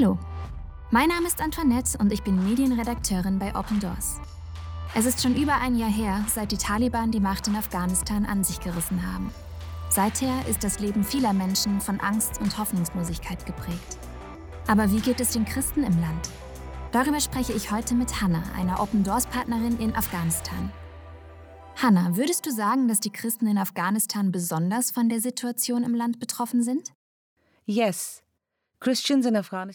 Hallo, mein Name ist Antoinette und ich bin Medienredakteurin bei Open Doors. Es ist schon über ein Jahr her, seit die Taliban die Macht in Afghanistan an sich gerissen haben. Seither ist das Leben vieler Menschen von Angst und Hoffnungslosigkeit geprägt. Aber wie geht es den Christen im Land? Darüber spreche ich heute mit Hannah, einer Open Doors Partnerin in Afghanistan. Hannah, würdest du sagen, dass die Christen in Afghanistan besonders von der Situation im Land betroffen sind? Yes,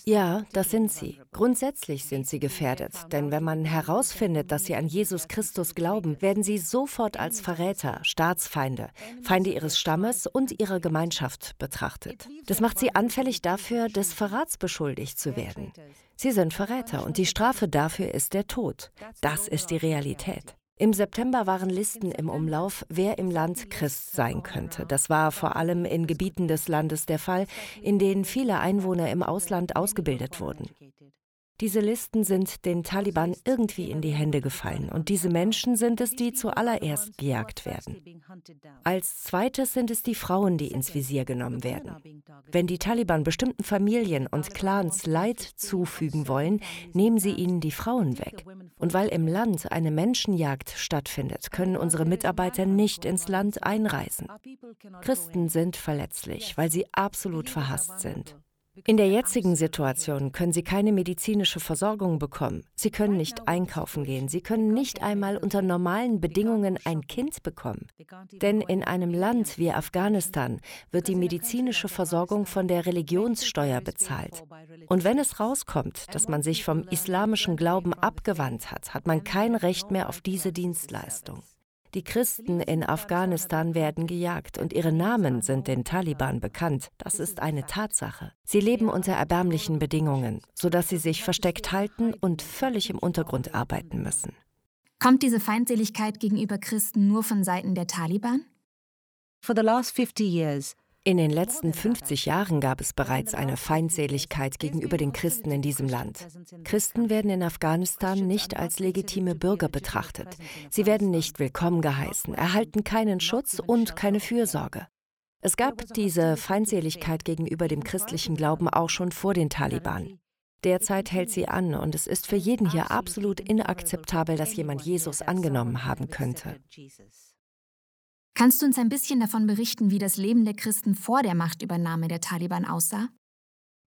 ja, das sind sie. Grundsätzlich sind sie gefährdet, denn wenn man herausfindet, dass sie an Jesus Christus glauben, werden sie sofort als Verräter, Staatsfeinde, Feinde ihres Stammes und ihrer Gemeinschaft betrachtet. Das macht sie anfällig dafür, des Verrats beschuldigt zu werden. Sie sind Verräter und die Strafe dafür ist der Tod. Das ist die Realität. Im September waren Listen im Umlauf, wer im Land Christ sein könnte. Das war vor allem in Gebieten des Landes der Fall, in denen viele Einwohner im Ausland ausgebildet wurden. Diese Listen sind den Taliban irgendwie in die Hände gefallen und diese Menschen sind es, die zuallererst gejagt werden. Als zweites sind es die Frauen, die ins Visier genommen werden. Wenn die Taliban bestimmten Familien und Clans Leid zufügen wollen, nehmen sie ihnen die Frauen weg. Und weil im Land eine Menschenjagd stattfindet, können unsere Mitarbeiter nicht ins Land einreisen. Christen sind verletzlich, weil sie absolut verhasst sind. In der jetzigen Situation können sie keine medizinische Versorgung bekommen. Sie können nicht einkaufen gehen. Sie können nicht einmal unter normalen Bedingungen ein Kind bekommen. Denn in einem Land wie Afghanistan wird die medizinische Versorgung von der Religionssteuer bezahlt. Und wenn es rauskommt, dass man sich vom islamischen Glauben abgewandt hat, hat man kein Recht mehr auf diese Dienstleistung. Die Christen in Afghanistan werden gejagt und ihre Namen sind den Taliban bekannt. Das ist eine Tatsache. Sie leben unter erbärmlichen Bedingungen, sodass sie sich versteckt halten und völlig im Untergrund arbeiten müssen. Kommt diese Feindseligkeit gegenüber Christen nur von Seiten der Taliban? For the last 50 years, in den letzten 50 Jahren gab es bereits eine Feindseligkeit gegenüber den Christen in diesem Land. Christen werden in Afghanistan nicht als legitime Bürger betrachtet. Sie werden nicht willkommen geheißen, erhalten keinen Schutz und keine Fürsorge. Es gab diese Feindseligkeit gegenüber dem christlichen Glauben auch schon vor den Taliban. Derzeit hält sie an und es ist für jeden hier absolut inakzeptabel, dass jemand Jesus angenommen haben könnte. Kannst du uns ein bisschen davon berichten, wie das Leben der Christen vor der Machtübernahme der Taliban aussah?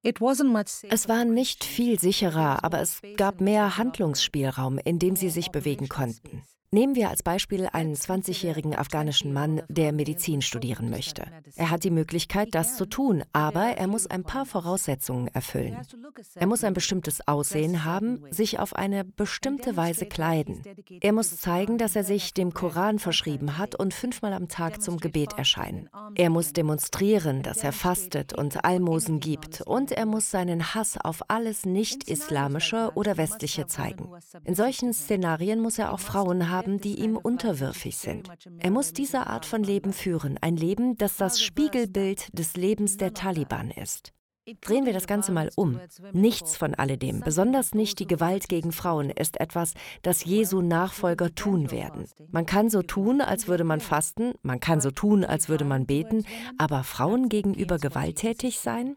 Es war nicht viel sicherer, aber es gab mehr Handlungsspielraum, in dem sie sich bewegen konnten. Nehmen wir als Beispiel einen 20-jährigen afghanischen Mann, der Medizin studieren möchte. Er hat die Möglichkeit, das zu tun, aber er muss ein paar Voraussetzungen erfüllen. Er muss ein bestimmtes Aussehen haben, sich auf eine bestimmte Weise kleiden. Er muss zeigen, dass er sich dem Koran verschrieben hat und fünfmal am Tag zum Gebet erscheinen. Er muss demonstrieren, dass er fastet und Almosen gibt und er muss seinen Hass auf alles Nicht-Islamische oder Westliche zeigen. In solchen Szenarien muss er auch Frauen haben, haben, die ihm unterwürfig sind. Er muss diese Art von Leben führen, ein Leben, das das Spiegelbild des Lebens der Taliban ist. Drehen wir das Ganze mal um. Nichts von alledem, besonders nicht die Gewalt gegen Frauen, ist etwas, das Jesu Nachfolger tun werden. Man kann so tun, als würde man fasten, man kann so tun, als würde man beten, aber Frauen gegenüber gewalttätig sein?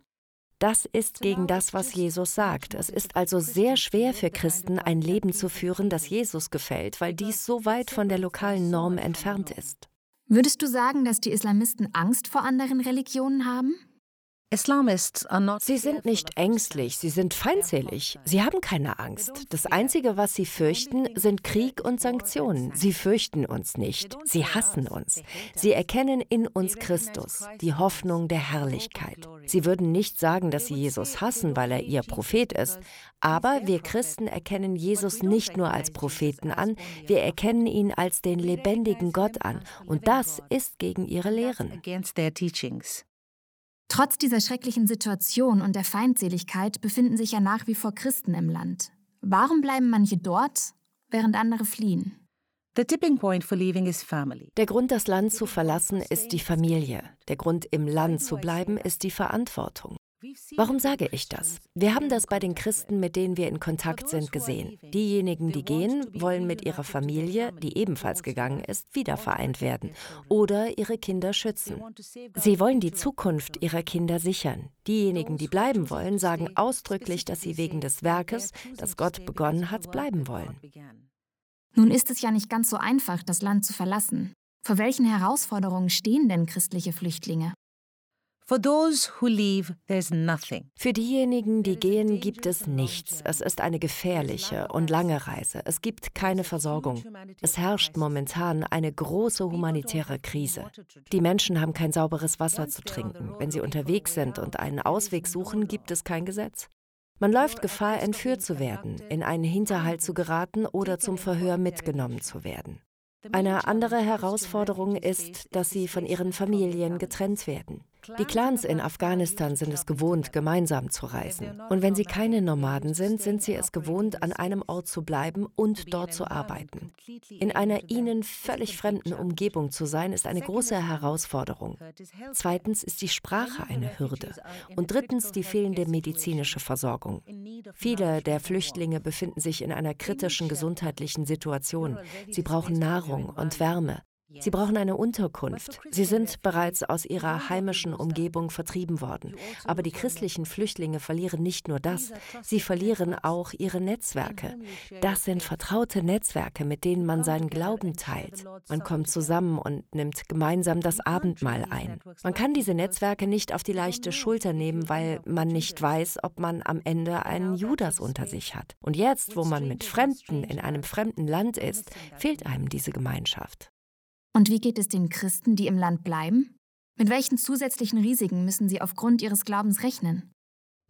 Das ist gegen das, was Jesus sagt. Es ist also sehr schwer für Christen, ein Leben zu führen, das Jesus gefällt, weil dies so weit von der lokalen Norm entfernt ist. Würdest du sagen, dass die Islamisten Angst vor anderen Religionen haben? Sie sind nicht ängstlich, sie sind feindselig. Sie haben keine Angst. Das Einzige, was sie fürchten, sind Krieg und Sanktionen. Sie fürchten uns nicht. Sie hassen uns. Sie erkennen in uns Christus, die Hoffnung der Herrlichkeit. Sie würden nicht sagen, dass sie Jesus hassen, weil er ihr Prophet ist. Aber wir Christen erkennen Jesus nicht nur als Propheten an, wir erkennen ihn als den lebendigen Gott an. Und das ist gegen ihre Lehren. Trotz dieser schrecklichen Situation und der Feindseligkeit befinden sich ja nach wie vor Christen im Land. Warum bleiben manche dort, während andere fliehen? Der Grund, das Land zu verlassen, ist die Familie. Der Grund, im Land zu bleiben, ist die Verantwortung. Warum sage ich das? Wir haben das bei den Christen, mit denen wir in Kontakt sind, gesehen. Diejenigen, die gehen, wollen mit ihrer Familie, die ebenfalls gegangen ist, wieder vereint werden oder ihre Kinder schützen. Sie wollen die Zukunft ihrer Kinder sichern. Diejenigen, die bleiben wollen, sagen ausdrücklich, dass sie wegen des Werkes, das Gott begonnen hat, bleiben wollen. Nun ist es ja nicht ganz so einfach, das Land zu verlassen. Vor welchen Herausforderungen stehen denn christliche Flüchtlinge? Für diejenigen, die gehen, gibt es nichts. Es ist eine gefährliche und lange Reise. Es gibt keine Versorgung. Es herrscht momentan eine große humanitäre Krise. Die Menschen haben kein sauberes Wasser zu trinken. Wenn sie unterwegs sind und einen Ausweg suchen, gibt es kein Gesetz. Man läuft Gefahr, entführt zu werden, in einen Hinterhalt zu geraten oder zum Verhör mitgenommen zu werden. Eine andere Herausforderung ist, dass sie von ihren Familien getrennt werden. Die Clans in Afghanistan sind es gewohnt, gemeinsam zu reisen. Und wenn sie keine Nomaden sind, sind sie es gewohnt, an einem Ort zu bleiben und dort zu arbeiten. In einer ihnen völlig fremden Umgebung zu sein, ist eine große Herausforderung. Zweitens ist die Sprache eine Hürde. Und drittens die fehlende medizinische Versorgung. Viele der Flüchtlinge befinden sich in einer kritischen gesundheitlichen Situation. Sie brauchen Nahrung und Wärme. Sie brauchen eine Unterkunft. Sie sind bereits aus ihrer heimischen Umgebung vertrieben worden. Aber die christlichen Flüchtlinge verlieren nicht nur das, sie verlieren auch ihre Netzwerke. Das sind vertraute Netzwerke, mit denen man seinen Glauben teilt. Man kommt zusammen und nimmt gemeinsam das Abendmahl ein. Man kann diese Netzwerke nicht auf die leichte Schulter nehmen, weil man nicht weiß, ob man am Ende einen Judas unter sich hat. Und jetzt, wo man mit Fremden in einem fremden Land ist, fehlt einem diese Gemeinschaft. Und wie geht es den Christen, die im Land bleiben? Mit welchen zusätzlichen Risiken müssen sie aufgrund ihres Glaubens rechnen?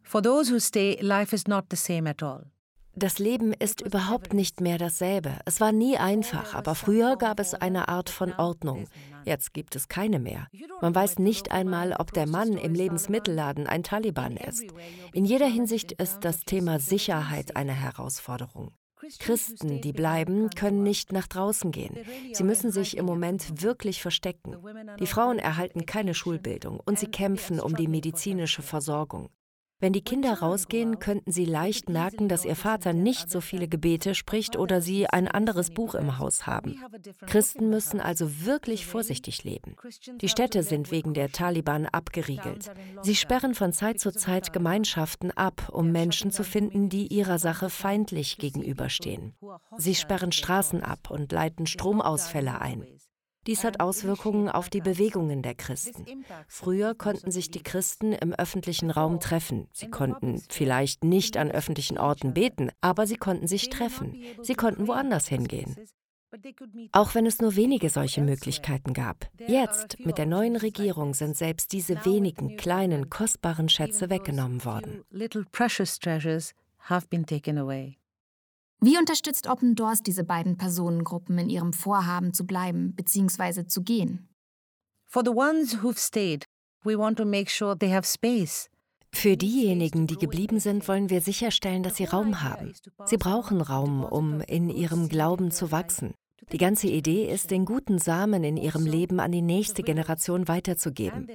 For those who stay, life is not the same at all. Das Leben ist überhaupt nicht mehr dasselbe. Es war nie einfach, aber früher gab es eine Art von Ordnung. Jetzt gibt es keine mehr. Man weiß nicht einmal, ob der Mann im Lebensmittelladen ein Taliban ist. In jeder Hinsicht ist das Thema Sicherheit eine Herausforderung. Christen, die bleiben, können nicht nach draußen gehen. Sie müssen sich im Moment wirklich verstecken. Die Frauen erhalten keine Schulbildung und sie kämpfen um die medizinische Versorgung. Wenn die Kinder rausgehen, könnten sie leicht merken, dass ihr Vater nicht so viele Gebete spricht oder sie ein anderes Buch im Haus haben. Christen müssen also wirklich vorsichtig leben. Die Städte sind wegen der Taliban abgeriegelt. Sie sperren von Zeit zu Zeit Gemeinschaften ab, um Menschen zu finden, die ihrer Sache feindlich gegenüberstehen. Sie sperren Straßen ab und leiten Stromausfälle ein. Dies hat Auswirkungen auf die Bewegungen der Christen. Früher konnten sich die Christen im öffentlichen Raum treffen. Sie konnten vielleicht nicht an öffentlichen Orten beten, aber sie konnten sich treffen. Sie konnten woanders hingehen. Auch wenn es nur wenige solche Möglichkeiten gab. Jetzt, mit der neuen Regierung, sind selbst diese wenigen kleinen, kostbaren Schätze weggenommen worden. Wie unterstützt Open Doors diese beiden Personengruppen in ihrem Vorhaben zu bleiben bzw. zu gehen? For the ones who've stayed, we want to make sure they have space. Für diejenigen, die geblieben sind, wollen wir sicherstellen, dass sie Raum haben. Sie brauchen Raum, um in ihrem Glauben zu wachsen. Die ganze Idee ist, den guten Samen in ihrem Leben an die nächste Generation weiterzugeben.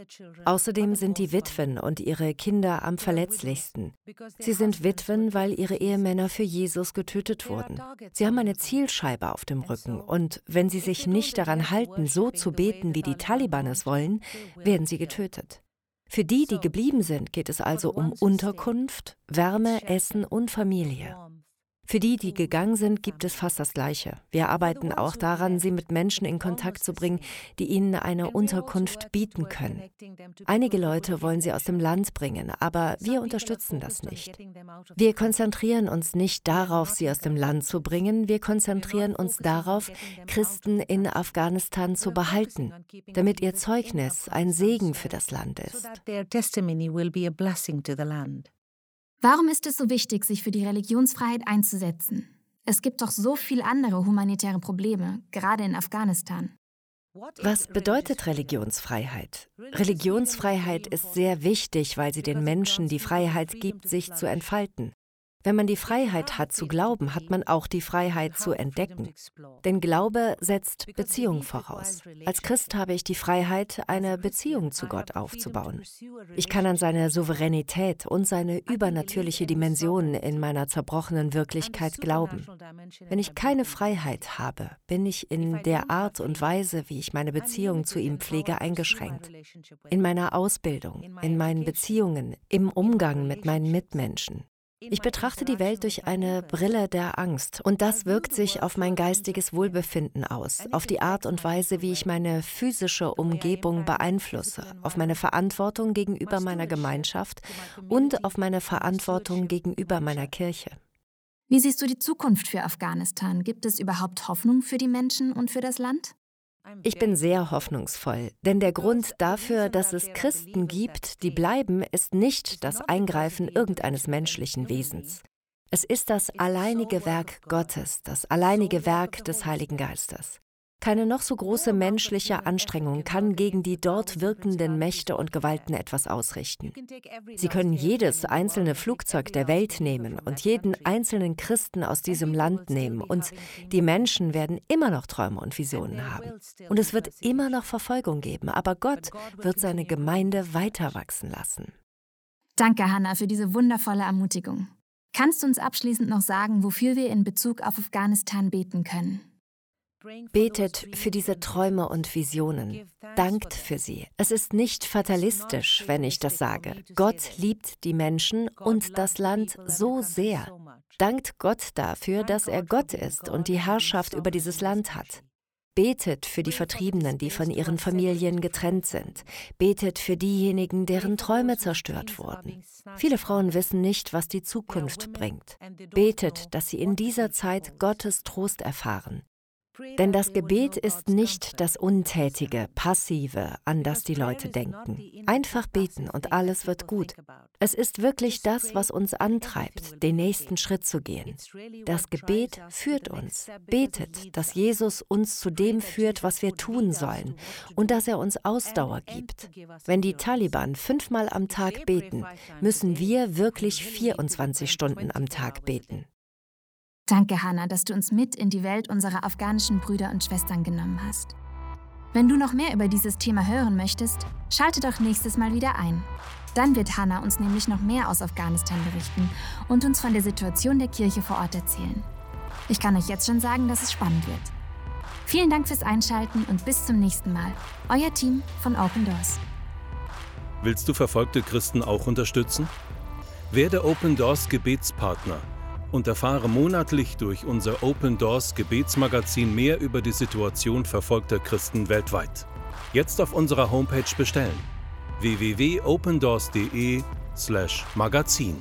Außerdem sind die Witwen und ihre Kinder am verletzlichsten. Sie sind Witwen, weil ihre Ehemänner für Jesus getötet wurden. Sie haben eine Zielscheibe auf dem Rücken und wenn sie sich nicht daran halten, so zu beten, wie die Taliban es wollen, werden sie getötet. Für die, die geblieben sind, geht es also um Unterkunft, Wärme, Essen und Familie. Für die, die gegangen sind, gibt es fast das Gleiche. Wir arbeiten auch daran, sie mit Menschen in Kontakt zu bringen, die ihnen eine Unterkunft bieten können. Einige Leute wollen sie aus dem Land bringen, aber wir unterstützen das nicht. Wir konzentrieren uns nicht darauf, sie aus dem Land zu bringen, wir konzentrieren uns darauf, Christen in Afghanistan zu behalten, damit ihr Zeugnis ein Segen für das Land ist. Warum ist es so wichtig, sich für die Religionsfreiheit einzusetzen? Es gibt doch so viel andere humanitäre Probleme, gerade in Afghanistan. Was bedeutet Religionsfreiheit? Religionsfreiheit ist sehr wichtig, weil sie den Menschen die Freiheit gibt, sich zu entfalten. Wenn man die Freiheit hat zu glauben, hat man auch die Freiheit zu entdecken. Denn Glaube setzt Beziehung voraus. Als Christ habe ich die Freiheit, eine Beziehung zu Gott aufzubauen. Ich kann an seine Souveränität und seine übernatürliche Dimension in meiner zerbrochenen Wirklichkeit glauben. Wenn ich keine Freiheit habe, bin ich in der Art und Weise, wie ich meine Beziehung zu ihm pflege, eingeschränkt. In meiner Ausbildung, in meinen Beziehungen, im Umgang mit meinen Mitmenschen. Ich betrachte die Welt durch eine Brille der Angst und das wirkt sich auf mein geistiges Wohlbefinden aus, auf die Art und Weise, wie ich meine physische Umgebung beeinflusse, auf meine Verantwortung gegenüber meiner Gemeinschaft und auf meine Verantwortung gegenüber meiner Kirche. Wie siehst du die Zukunft für Afghanistan? Gibt es überhaupt Hoffnung für die Menschen und für das Land? Ich bin sehr hoffnungsvoll, denn der Grund dafür, dass es Christen gibt, die bleiben, ist nicht das Eingreifen irgendeines menschlichen Wesens. Es ist das alleinige Werk Gottes, das alleinige Werk des Heiligen Geistes. Keine noch so große menschliche Anstrengung kann gegen die dort wirkenden Mächte und Gewalten etwas ausrichten. Sie können jedes einzelne Flugzeug der Welt nehmen und jeden einzelnen Christen aus diesem Land nehmen und die Menschen werden immer noch Träume und Visionen haben. Und es wird immer noch Verfolgung geben, aber Gott wird seine Gemeinde weiter wachsen lassen. Danke, Hannah, für diese wundervolle Ermutigung. Kannst du uns abschließend noch sagen, wofür wir in Bezug auf Afghanistan beten können? Betet für diese Träume und Visionen. Dankt für sie. Es ist nicht fatalistisch, wenn ich das sage. Gott liebt die Menschen und das Land so sehr. Dankt Gott dafür, dass er Gott ist und die Herrschaft über dieses Land hat. Betet für die Vertriebenen, die von ihren Familien getrennt sind. Betet für diejenigen, deren Träume zerstört wurden. Viele Frauen wissen nicht, was die Zukunft bringt. Betet, dass sie in dieser Zeit Gottes Trost erfahren. Denn das Gebet ist nicht das Untätige, Passive, an das die Leute denken. Einfach beten und alles wird gut. Es ist wirklich das, was uns antreibt, den nächsten Schritt zu gehen. Das Gebet führt uns. Betet, dass Jesus uns zu dem führt, was wir tun sollen und dass er uns Ausdauer gibt. Wenn die Taliban fünfmal am Tag beten, müssen wir wirklich 24 Stunden am Tag beten. Danke, Hannah, dass du uns mit in die Welt unserer afghanischen Brüder und Schwestern genommen hast. Wenn du noch mehr über dieses Thema hören möchtest, schalte doch nächstes Mal wieder ein. Dann wird Hannah uns nämlich noch mehr aus Afghanistan berichten und uns von der Situation der Kirche vor Ort erzählen. Ich kann euch jetzt schon sagen, dass es spannend wird. Vielen Dank fürs Einschalten und bis zum nächsten Mal. Euer Team von Open Doors. Willst du verfolgte Christen auch unterstützen? Werde Open Doors Gebetspartner und erfahre monatlich durch unser Open Doors Gebetsmagazin mehr über die Situation verfolgter Christen weltweit. Jetzt auf unserer Homepage bestellen www.opendoors.de/magazin.